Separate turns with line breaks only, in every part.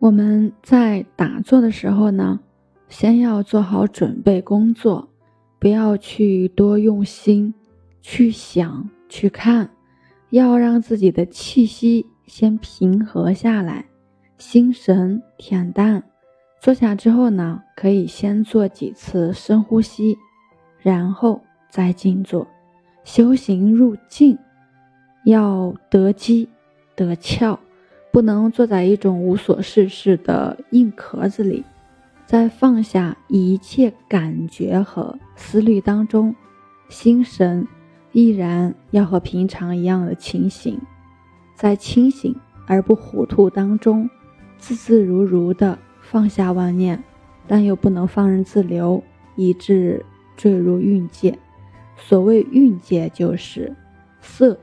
我们在打坐的时候呢，先要做好准备工作，不要去多用心去想、去看，要让自己的气息先平和下来，心神恬淡。坐下之后呢，可以先做几次深呼吸，然后再静坐。修行入静，要得机得窍。不能坐在一种无所事事的硬壳子里，在放下一切感觉和思虑当中，心神依然要和平常一样的清醒，在清醒而不糊涂当中，自自如如的放下妄念，但又不能放任自流，以致坠入蕴界。所谓蕴界，就是色、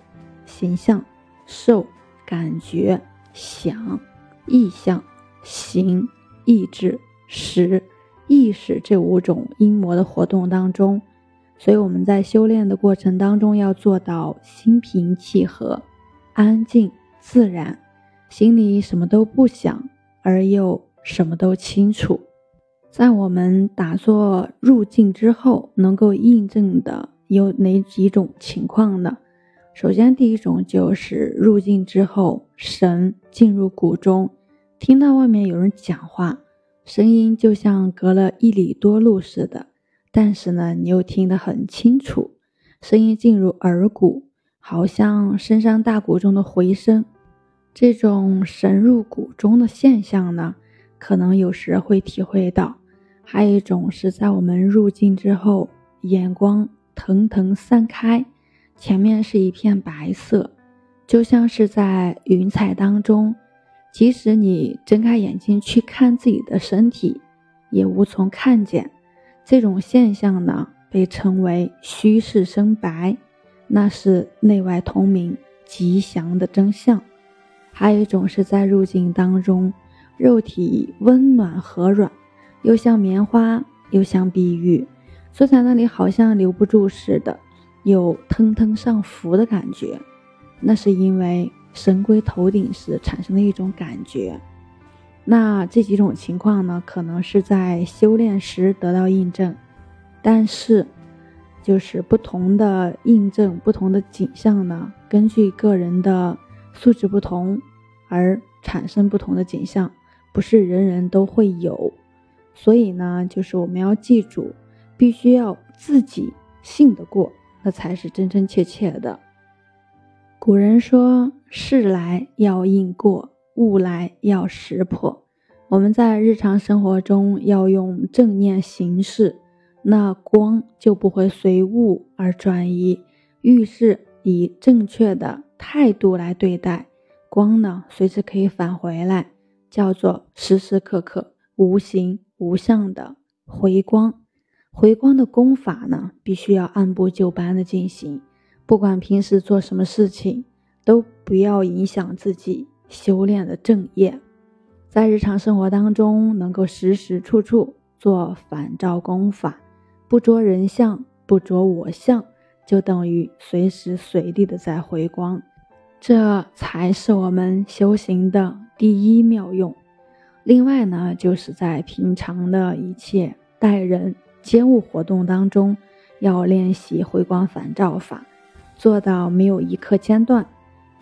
形象、受、感觉。想、意象、行、意志、识、意识这五种阴魔的活动当中，所以我们在修炼的过程当中要做到心平气和、安静自然，心里什么都不想，而又什么都清楚。在我们打坐入静之后，能够印证的有哪几种情况呢？首先，第一种就是入境之后，神进入谷中，听到外面有人讲话，声音就像隔了一里多路似的，但是呢，你又听得很清楚，声音进入耳骨，好像深山大谷中的回声。这种神入谷中的现象呢，可能有时会体会到。还有一种是在我们入境之后，眼光腾腾散开。前面是一片白色，就像是在云彩当中。即使你睁开眼睛去看自己的身体，也无从看见。这种现象呢，被称为虚实生白，那是内外通明、吉祥的真相。还有一种是在入境当中，肉体温暖和软，又像棉花，又像碧玉，坐在那里好像留不住似的。有腾腾上浮的感觉，那是因为神龟头顶时产生的一种感觉。那这几种情况呢，可能是在修炼时得到印证，但是就是不同的印证、不同的景象呢，根据个人的素质不同而产生不同的景象，不是人人都会有。所以呢，就是我们要记住，必须要自己信得过。那才是真真切切的。古人说：“事来要应过，物来要识破。”我们在日常生活中要用正念行事，那光就不会随物而转移。遇事以正确的态度来对待，光呢，随时可以返回来，叫做时时刻刻无形无相的回光。回光的功法呢，必须要按部就班的进行。不管平时做什么事情，都不要影响自己修炼的正业。在日常生活当中，能够时时处处做反照功法，不着人相，不着我相，就等于随时随地的在回光。这才是我们修行的第一妙用。另外呢，就是在平常的一切待人。接物活动当中，要练习回光返照法，做到没有一刻间断，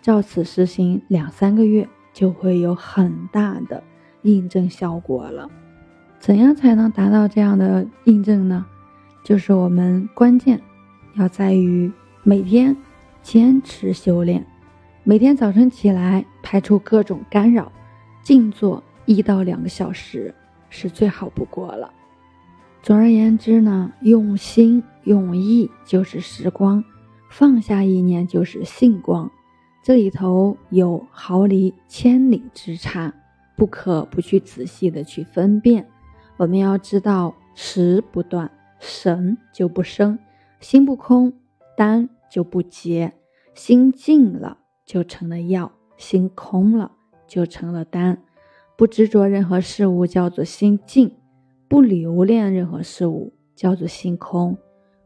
照此实行两三个月，就会有很大的印证效果了。怎样才能达到这样的印证呢？就是我们关键要在于每天坚持修炼，每天早晨起来排除各种干扰，静坐一到两个小时是最好不过了。总而言之呢，用心用意就是时光，放下意念就是性光，这里头有毫厘千里之差，不可不去仔细的去分辨。我们要知道，时不断，神就不生；心不空，丹就不结；心静了，就成了药；心空了，就成了丹。不执着任何事物，叫做心静。不留恋任何事物，叫做心空。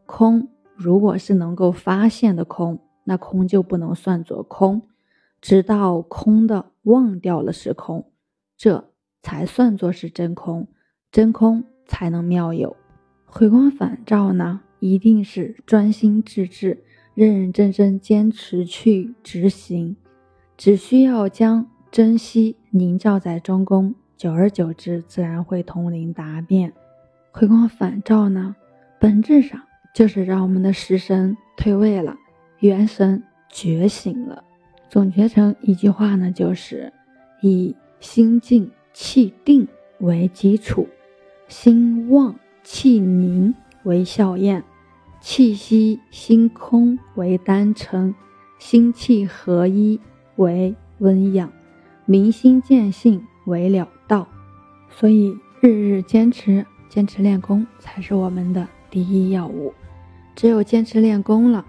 空如果是能够发现的空，那空就不能算作空。直到空的忘掉了是空，这才算作是真空，真空才能妙有。回光返照呢，一定是专心致志、认认真真坚持去执行，只需要将珍惜凝照在中宫，久而久之，自然会通灵达变。回光返照呢，本质上就是让我们的食神退位了，元神觉醒了。总结成一句话呢，就是以心静气定为基础，心旺气凝为效验，气息心空为丹成，心气合一为温养，明心见性为了道。所以，日日坚持。坚持练功才是我们的第一要务，只有坚持练功了，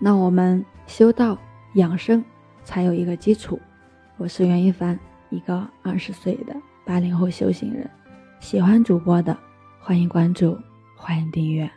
那我们修道养生才有一个基础。我是袁一凡，一个二十岁的八零后修行人。喜欢主播的，欢迎关注，欢迎订阅。